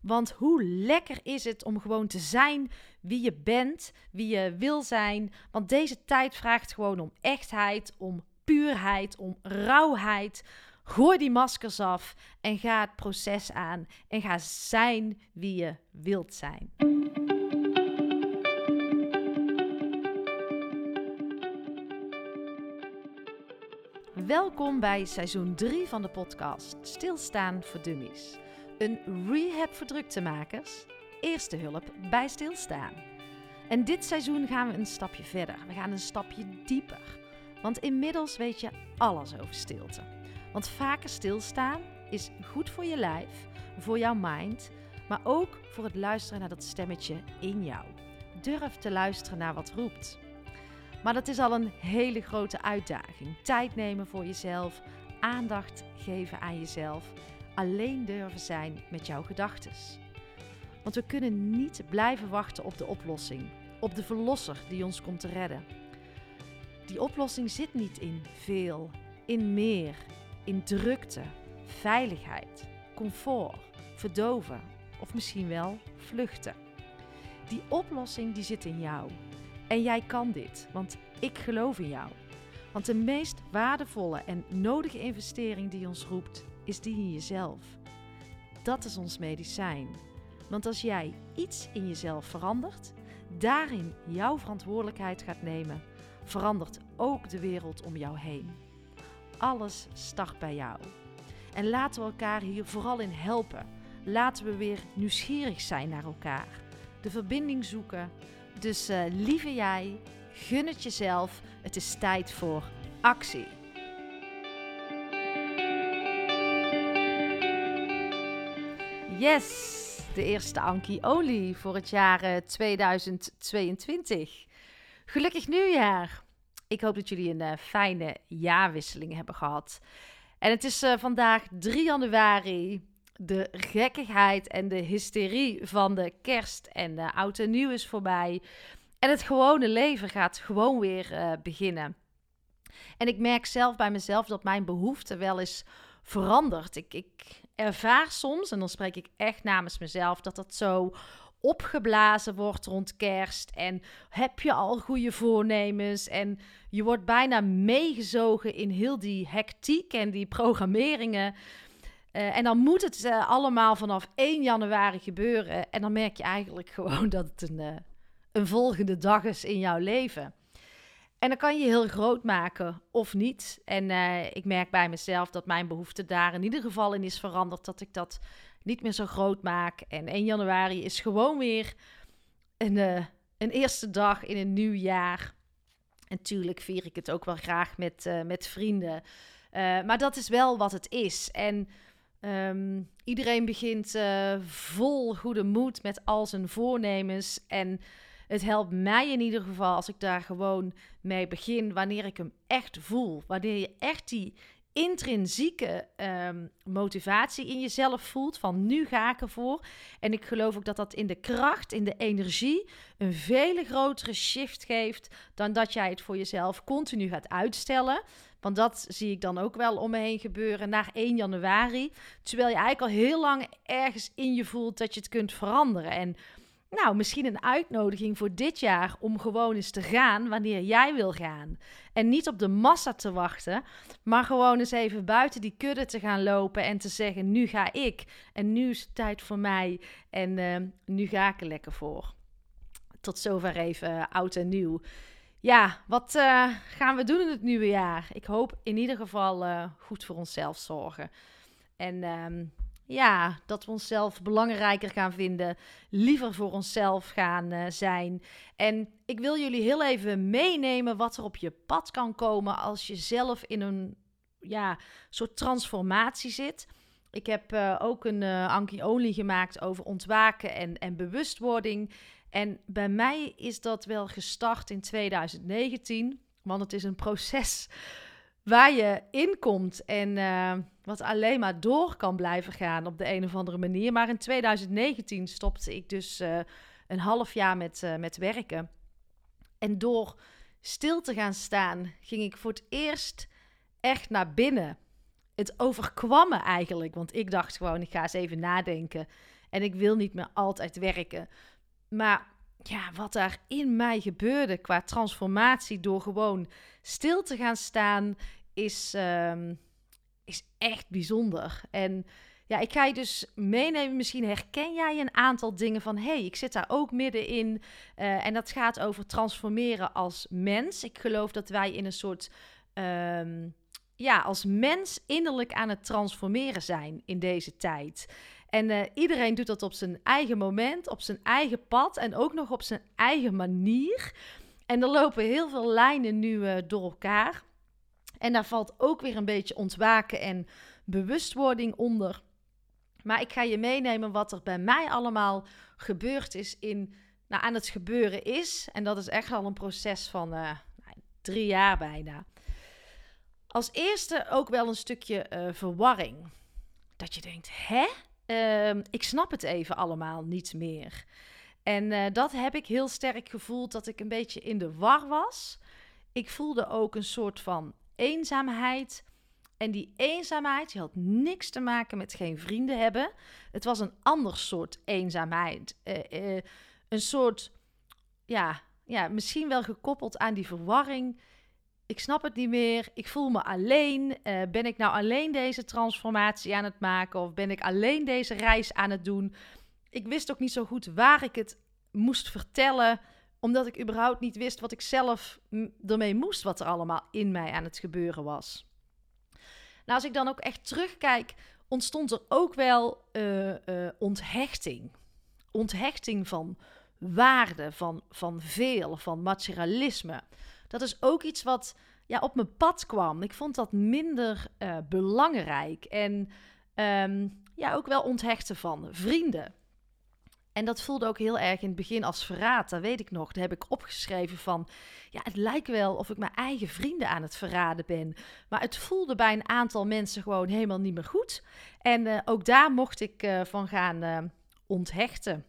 Want hoe lekker is het om gewoon te zijn wie je bent, wie je wil zijn. Want deze tijd vraagt gewoon om echtheid, om puurheid, om rauwheid. Gooi die maskers af en ga het proces aan. En ga zijn wie je wilt zijn. Welkom bij seizoen 3 van de podcast Stilstaan voor Dummies. Een rehab voor druktemakers. Eerste hulp bij stilstaan. En dit seizoen gaan we een stapje verder. We gaan een stapje dieper. Want inmiddels weet je alles over stilte. Want vaker stilstaan is goed voor je lijf, voor jouw mind, maar ook voor het luisteren naar dat stemmetje in jou. Durf te luisteren naar wat roept. Maar dat is al een hele grote uitdaging. Tijd nemen voor jezelf, aandacht geven aan jezelf, alleen durven zijn met jouw gedachten. Want we kunnen niet blijven wachten op de oplossing, op de verlosser die ons komt te redden. Die oplossing zit niet in veel, in meer, in drukte, veiligheid, comfort, verdoven of misschien wel vluchten. Die oplossing die zit in jou. En jij kan dit, want ik geloof in jou. Want de meest waardevolle en nodige investering die ons roept, is die in jezelf. Dat is ons medicijn. Want als jij iets in jezelf verandert, daarin jouw verantwoordelijkheid gaat nemen, verandert ook de wereld om jou heen. Alles start bij jou. En laten we elkaar hier vooral in helpen. Laten we weer nieuwsgierig zijn naar elkaar. De verbinding zoeken. Dus uh, lieve jij, gun het jezelf. Het is tijd voor actie. Yes, de eerste Anki Olie voor het jaar 2022. Gelukkig nieuwjaar! Ik hoop dat jullie een uh, fijne jaarwisseling hebben gehad. En het is uh, vandaag 3 januari. De gekkigheid en de hysterie van de kerst en de oud en nieuw is voorbij. En het gewone leven gaat gewoon weer beginnen. En ik merk zelf bij mezelf dat mijn behoefte wel eens verandert. Ik, ik ervaar soms, en dan spreek ik echt namens mezelf, dat dat zo opgeblazen wordt rond kerst. En heb je al goede voornemens? En je wordt bijna meegezogen in heel die hectiek en die programmeringen. Uh, en dan moet het uh, allemaal vanaf 1 januari gebeuren. En dan merk je eigenlijk gewoon dat het een, uh, een volgende dag is in jouw leven. En dan kan je heel groot maken of niet. En ik merk bij mezelf dat mijn behoefte daar in ieder geval in is veranderd. Dat ik dat niet meer zo groot maak. En 1 januari is gewoon weer een, uh, een eerste dag in een nieuw jaar. En natuurlijk vier ik het ook wel graag met, uh, met vrienden. Maar dat is wel wat het is. En um, iedereen begint vol goede moed met al zijn voornemens. En het helpt mij in ieder geval als ik daar gewoon mee begin. Wanneer ik hem echt voel. Wanneer je echt die intrinsieke um, motivatie in jezelf voelt van nu ga ik ervoor. En ik geloof ook dat dat in de kracht, in de energie een vele grotere shift geeft dan dat jij het voor jezelf continu gaat uitstellen. Want dat zie ik dan ook wel om me heen gebeuren na 1 januari. Terwijl je eigenlijk al heel lang ergens in je voelt dat je het kunt veranderen. En nou, misschien een uitnodiging voor dit jaar om gewoon eens te gaan wanneer jij wil gaan. En niet op de massa te wachten, maar gewoon eens even buiten die kudde te gaan lopen en te zeggen: nu ga ik en nu is het tijd voor mij en uh, nu ga ik er lekker voor. Tot zover even uh, oud en nieuw. Ja, wat uh, gaan we doen in het nieuwe jaar? Ik hoop in ieder geval goed voor onszelf zorgen. En ehm, ja, dat we onszelf belangrijker gaan vinden, liever voor onszelf gaan uh, zijn. En ik wil jullie heel even meenemen wat er op je pad kan komen als je zelf in een ja, soort transformatie zit. Ik heb uh, ook een uh, Anki Only gemaakt over ontwaken en, en bewustwording. En bij mij is dat wel gestart in 2019, want het is een proces waar je in komt en uh, wat alleen maar door kan blijven gaan op de een of andere manier. Maar in 2019 stopte ik dus uh, een half jaar met, uh, met werken. En door stil te gaan staan, ging ik voor het eerst echt naar binnen. Het overkwam me eigenlijk, want ik dacht gewoon, ik ga eens even nadenken. En ik wil niet meer altijd werken. Maar ja, wat daar in mij gebeurde qua transformatie door gewoon stil te gaan staan, is, ehm, is echt bijzonder. En ja, ik ga je dus meenemen. Misschien herken jij een aantal dingen van: hey, ik zit daar ook middenin. Uh, en dat gaat over transformeren als mens. Ik geloof dat wij in een soort. Um, ja, als mens innerlijk aan het transformeren zijn in deze tijd. En uh, iedereen doet dat op zijn eigen moment, op zijn eigen pad en ook nog op zijn eigen manier. En er lopen heel veel lijnen nu uh, door elkaar. En daar valt ook weer een beetje ontwaken en bewustwording onder. Maar ik ga je meenemen wat er bij mij allemaal gebeurd is in, nou, aan het gebeuren is. En dat is echt al een proces van uh, drie jaar bijna. Als eerste ook wel een stukje uh, verwarring. Dat je denkt, hè? Uh, ik snap het even allemaal niet meer. En uh, dat heb ik heel sterk gevoeld, dat ik een beetje in de war was. Ik voelde ook een soort van eenzaamheid. En die eenzaamheid die had niks te maken met geen vrienden hebben. Het was een ander soort eenzaamheid. Uh, uh, een soort, ja, ja, misschien wel gekoppeld aan die verwarring. Ik snap het niet meer. Ik voel me alleen. Uh, ben ik nou alleen deze transformatie aan het maken? Of ben ik alleen deze reis aan het doen? Ik wist ook niet zo goed waar ik het moest vertellen omdat ik überhaupt niet wist wat ik zelf ermee moest, wat er allemaal in mij aan het gebeuren was. Nou, als ik dan ook echt terugkijk, ontstond er ook wel uh, uh, onthechting. Onthechting van waarde, van, van veel, van materialisme. Dat is ook iets wat ja, op mijn pad kwam. Ik vond dat minder uh, belangrijk. En um, ja, ook wel onthechten van vrienden. En dat voelde ook heel erg in het begin als verraad. Dat weet ik nog. Daar heb ik opgeschreven van... Ja, het lijkt wel of ik mijn eigen vrienden aan het verraden ben. Maar het voelde bij een aantal mensen gewoon helemaal niet meer goed. En uh, ook daar mocht ik uh, van gaan uh, onthechten.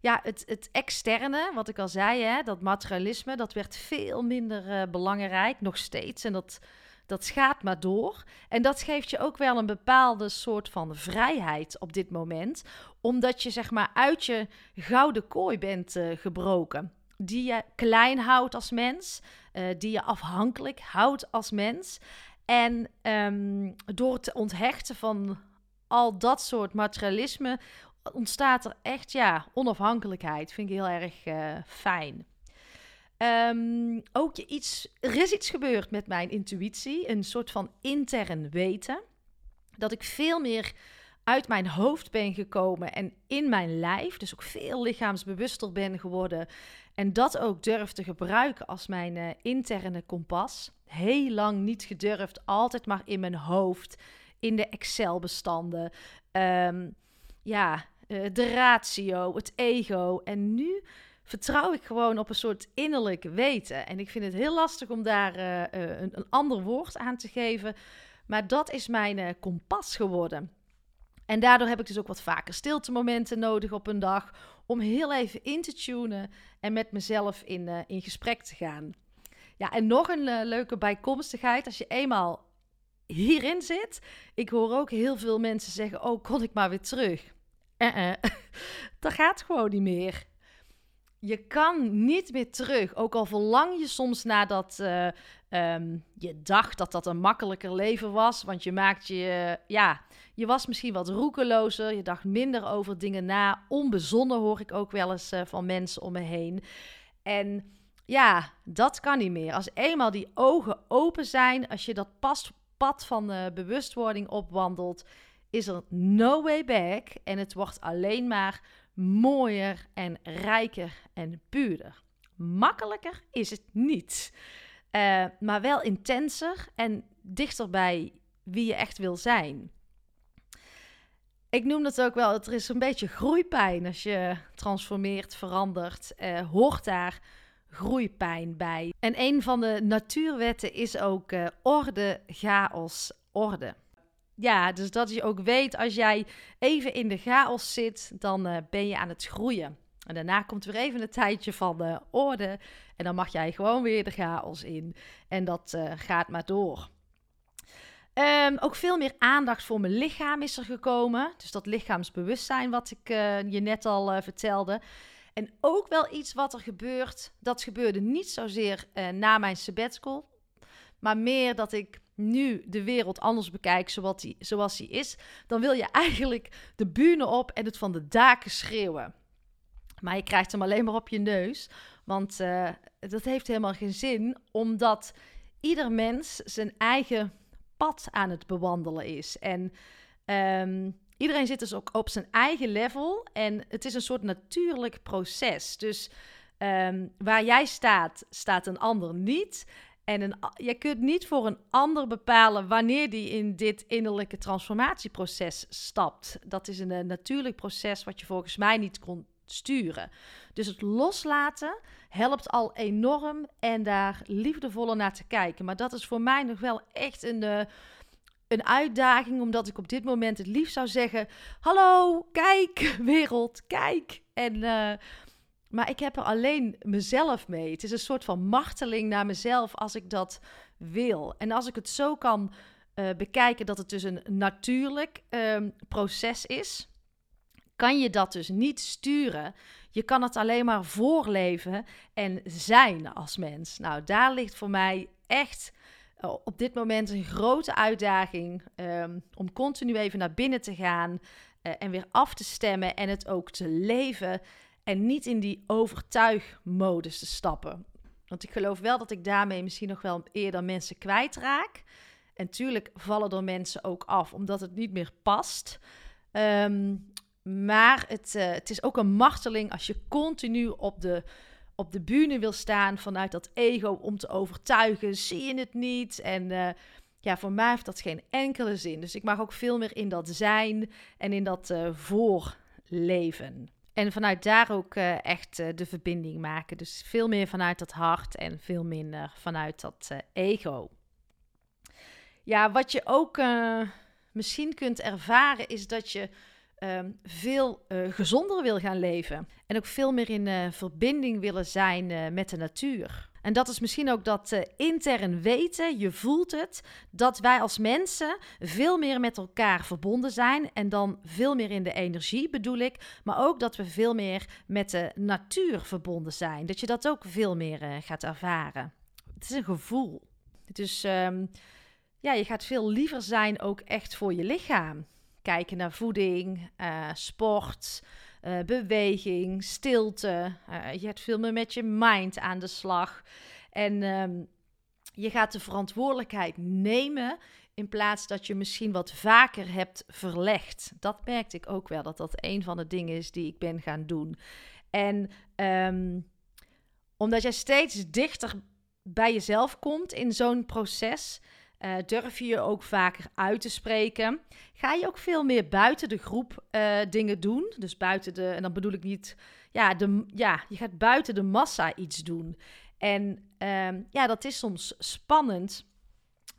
Ja, het, het externe, wat ik al zei, hè, dat materialisme, dat werd veel minder belangrijk, nog steeds. En dat dat gaat maar door. En dat geeft je ook wel een bepaalde soort van vrijheid op dit moment. Omdat je zeg maar uit je gouden kooi bent uh, gebroken. Die je klein houdt als mens. Uh, die je afhankelijk houdt als mens. En um, door te onthechten van al dat soort materialisme ontstaat er echt ja, onafhankelijkheid. Vind ik heel erg uh, fijn. Um, ook iets, er is iets gebeurd met mijn intuïtie, een soort van intern weten. Dat ik veel meer uit mijn hoofd ben gekomen en in mijn lijf, dus ook veel lichaamsbewuster ben geworden. En dat ook durf te gebruiken als mijn uh, interne kompas. Heel lang niet gedurfd, altijd maar in mijn hoofd, in de Excel-bestanden. Um, ja, uh, de ratio, het ego. En nu vertrouw ik gewoon op een soort innerlijk weten. En ik vind het heel lastig om daar uh, uh, een, een, ander woord aan te geven. Maar dat is mijn uh, kompas geworden. En daardoor heb ik dus ook wat vaker stiltemomenten nodig op een dag. Om heel even in te tunen en met mezelf in, in gesprek te gaan. Ja, en nog een leuke bijkomstigheid. Als je eenmaal hierin zit. Ik hoor ook heel veel mensen zeggen: Oh, kon ik maar weer terug. Uh -uh. dat gaat gewoon niet meer je kan niet meer terug. Ook al verlang je soms nadat uh, um, je dacht dat dat een makkelijker leven was. Want je maakt je, ja, je was misschien wat roekelozer. Je dacht minder over dingen na. Onbezonnen hoor ik ook wel eens uh, van mensen om me heen. En ja, dat kan niet meer. Als eenmaal die ogen open zijn, als je dat pas, pad van de bewustwording opwandelt, is er no way back. En het wordt alleen maar mooier en rijker en puurder. Makkelijker is het niet, uh, maar wel intenser en dichter bij wie je echt wil zijn. Ik noem dat ook wel, er is een beetje groeipijn als je transformeert, verandert, uh, hoort daar groeipijn bij. En een van de natuurwetten is ook uh, orde, chaos, orde ja, dus dat je ook weet, als jij even in de chaos zit, dan uh, ben je aan het groeien. En daarna komt weer even een tijdje van de orde. En dan mag jij gewoon weer de chaos in. En dat uh, gaat maar door. Ehm, ook veel meer aandacht voor mijn lichaam is er gekomen. Dus dat lichaamsbewustzijn wat ik eh, je net al uh, vertelde. En ook wel iets wat er gebeurt. Dat gebeurde niet zozeer uh, na mijn sabbatical. Maar meer dat ik nu de wereld anders bekijk zoals die, zoals is. Dan wil je eigenlijk de bühne op en het van de daken schreeuwen. Maar je krijgt hem alleen maar op je neus. Want dat heeft helemaal geen zin. Omdat ieder mens zijn eigen pad aan het bewandelen is. En ehm, iedereen zit dus ook op zijn eigen level. En het is een soort natuurlijk proces. Dus ehm, waar jij staat, staat een ander niet. En je kunt niet voor een ander bepalen wanneer die in dit innerlijke transformatieproces stapt. Dat is een, een natuurlijk proces wat je volgens mij niet kon sturen. Dus het loslaten helpt al enorm en daar liefdevoller naar te kijken. Maar dat is voor mij nog wel echt een, uh, een uitdaging, omdat ik op dit moment het liefst zou zeggen: Hallo, kijk, wereld, kijk. En, uh, maar ik heb er alleen mezelf mee. Het is een soort van marteling naar mezelf als ik dat wil. En als ik het zo kan uh, bekijken dat het dus een natuurlijk um, proces is kan je dat dus niet sturen. Je kan het alleen maar voorleven en zijn als mens. Nou, daar ligt voor mij echt eh, op dit moment een grote uitdaging um, om continu even naar binnen te gaan uh, en weer af te stemmen en het ook te leven en niet in die overtuigmodus te stappen. Want ik geloof wel dat ik daarmee misschien nog wel eerder mensen kwijtraak. En tuurlijk vallen er mensen ook af omdat het niet meer past. Um, maar het, uh, het is ook een marteling als je continu op de, op de bühne wil staan vanuit dat ego om te overtuigen. Zie je het niet? En uh, ja, voor mij heeft dat geen enkele zin. Dus ik mag ook veel meer in dat zijn en in dat uh, voorleven. En vanuit daar ook echt de verbinding maken. Dus veel meer vanuit dat hart en veel minder vanuit dat ego. Ja, wat je ook misschien kunt ervaren is dat je um, veel gezonder wil gaan leven. En ook veel meer in verbinding willen zijn met de natuur. En dat is misschien ook dat intern weten, je voelt het, dat wij als mensen veel meer met elkaar verbonden zijn. En dan veel meer in de energie bedoel ik. Maar ook dat we veel meer met de natuur verbonden zijn. Dat je dat ook veel meer gaat ervaren. Het is een gevoel. Dus ja, je gaat veel liever zijn ook echt voor je lichaam kijken naar voeding, uh, sport, uh, beweging, stilte. Uh, je hebt veel meer met je mind aan de slag. En um, je gaat de verantwoordelijkheid nemen in plaats dat je misschien wat vaker hebt verlegd. Dat merkte ik ook wel, dat dat een van de dingen is die ik ben gaan doen. En um, omdat jij steeds dichter bij jezelf komt in zo'n proces, uh, durf je je ook vaker uit te spreken? Ga je ook veel meer buiten de groep uh, dingen doen? Dus buiten de, en dan bedoel ik niet, ja, de, ja, je gaat buiten de massa iets doen. En um, ja, dat is soms spannend,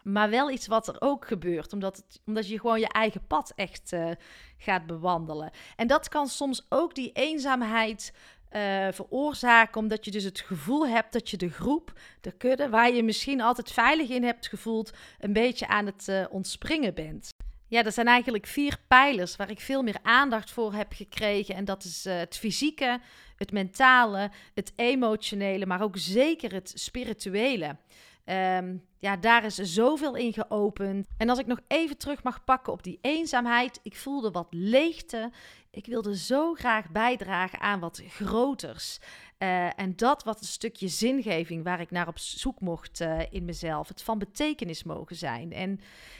maar wel iets wat er ook gebeurt, omdat, het, omdat je gewoon je eigen pad echt uh, gaat bewandelen. En dat kan soms ook die eenzaamheid uh, veroorzaken. Omdat je dus het gevoel hebt dat je de groep, de kudde, waar je misschien altijd veilig in hebt gevoeld, een beetje aan het uh, ontspringen bent. Ja, er zijn eigenlijk vier pijlers waar ik veel meer aandacht voor heb gekregen. En dat is uh, het fysieke, het mentale, het emotionele, maar ook zeker het spirituele. Um, ja, daar is zoveel in geopend. En als ik nog even terug mag pakken op die eenzaamheid, ik voelde wat leegte. Ik wilde zo graag bijdragen aan wat groters. Uh, en dat wat een stukje zingeving waar ik naar op zoek mocht uh, in mezelf. Het van betekenis mogen zijn. En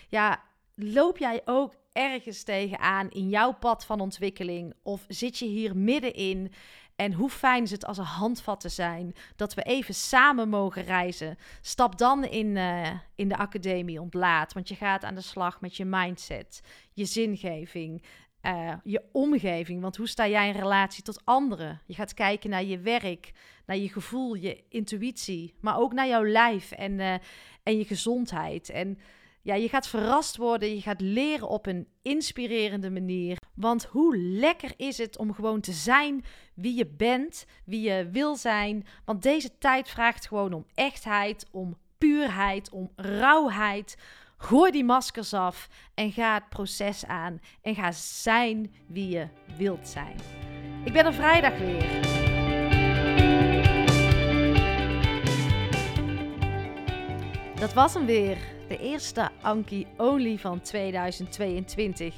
ja, loop jij ook ergens tegenaan in jouw pad van ontwikkeling? Of zit je hier middenin? En hoe fijn is het als er handvatten zijn dat we even samen mogen reizen. Stap dan in, uh, in de academie ontlaat, want je gaat aan de slag met je mindset, je zingeving, uh, je omgeving. Want hoe sta jij in relatie tot anderen? Je gaat kijken naar je werk, naar je gevoel, je intuïtie, maar ook naar jouw lijf en, uh, en je gezondheid. En ja, je gaat verrast worden, je gaat leren op een inspirerende manier. Want hoe lekker is het om gewoon te zijn wie je bent, wie je wil zijn. Want deze tijd vraagt gewoon om echtheid, om puurheid, om rauwheid, Gooi die maskers af en ga het proces aan. En ga zijn wie je wilt zijn. Ik ben er vrijdag weer. Dat was hem weer. De eerste Anki Only van 2022.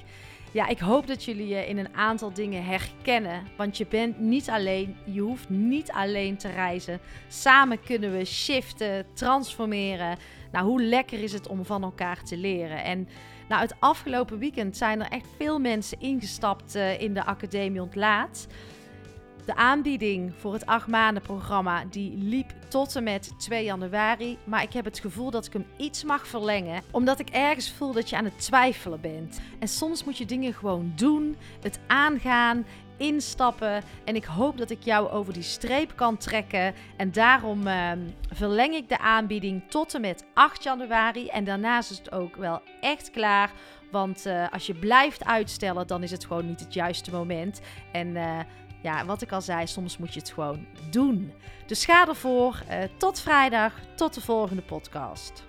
Ja, ik hoop dat jullie je in een aantal dingen herkennen. Want je bent niet alleen, je hoeft niet alleen te reizen. Samen kunnen we shiften, transformeren. Nou, hoe lekker is het om van elkaar te leren? En nou, het afgelopen weekend zijn er echt veel mensen ingestapt uh, in de Academie Ontlaat. De aanbieding voor het acht maanden programma die liep tot en met 2 januari. Maar ik heb het gevoel dat ik hem iets mag verlengen. Omdat ik ergens voel dat je aan het twijfelen bent. En soms moet je dingen gewoon doen, het aangaan, instappen. En ik hoop dat ik jou over die streep kan trekken. En daarom uh, verleng ik de aanbieding tot en met 8 januari. En daarnaast is het ook wel echt klaar. Want uh, als je blijft uitstellen, dan is het gewoon niet het juiste moment. En uh, ja, wat ik al zei, soms moet je het gewoon doen. Dus ga ervoor. Uh, tot vrijdag, tot de volgende podcast.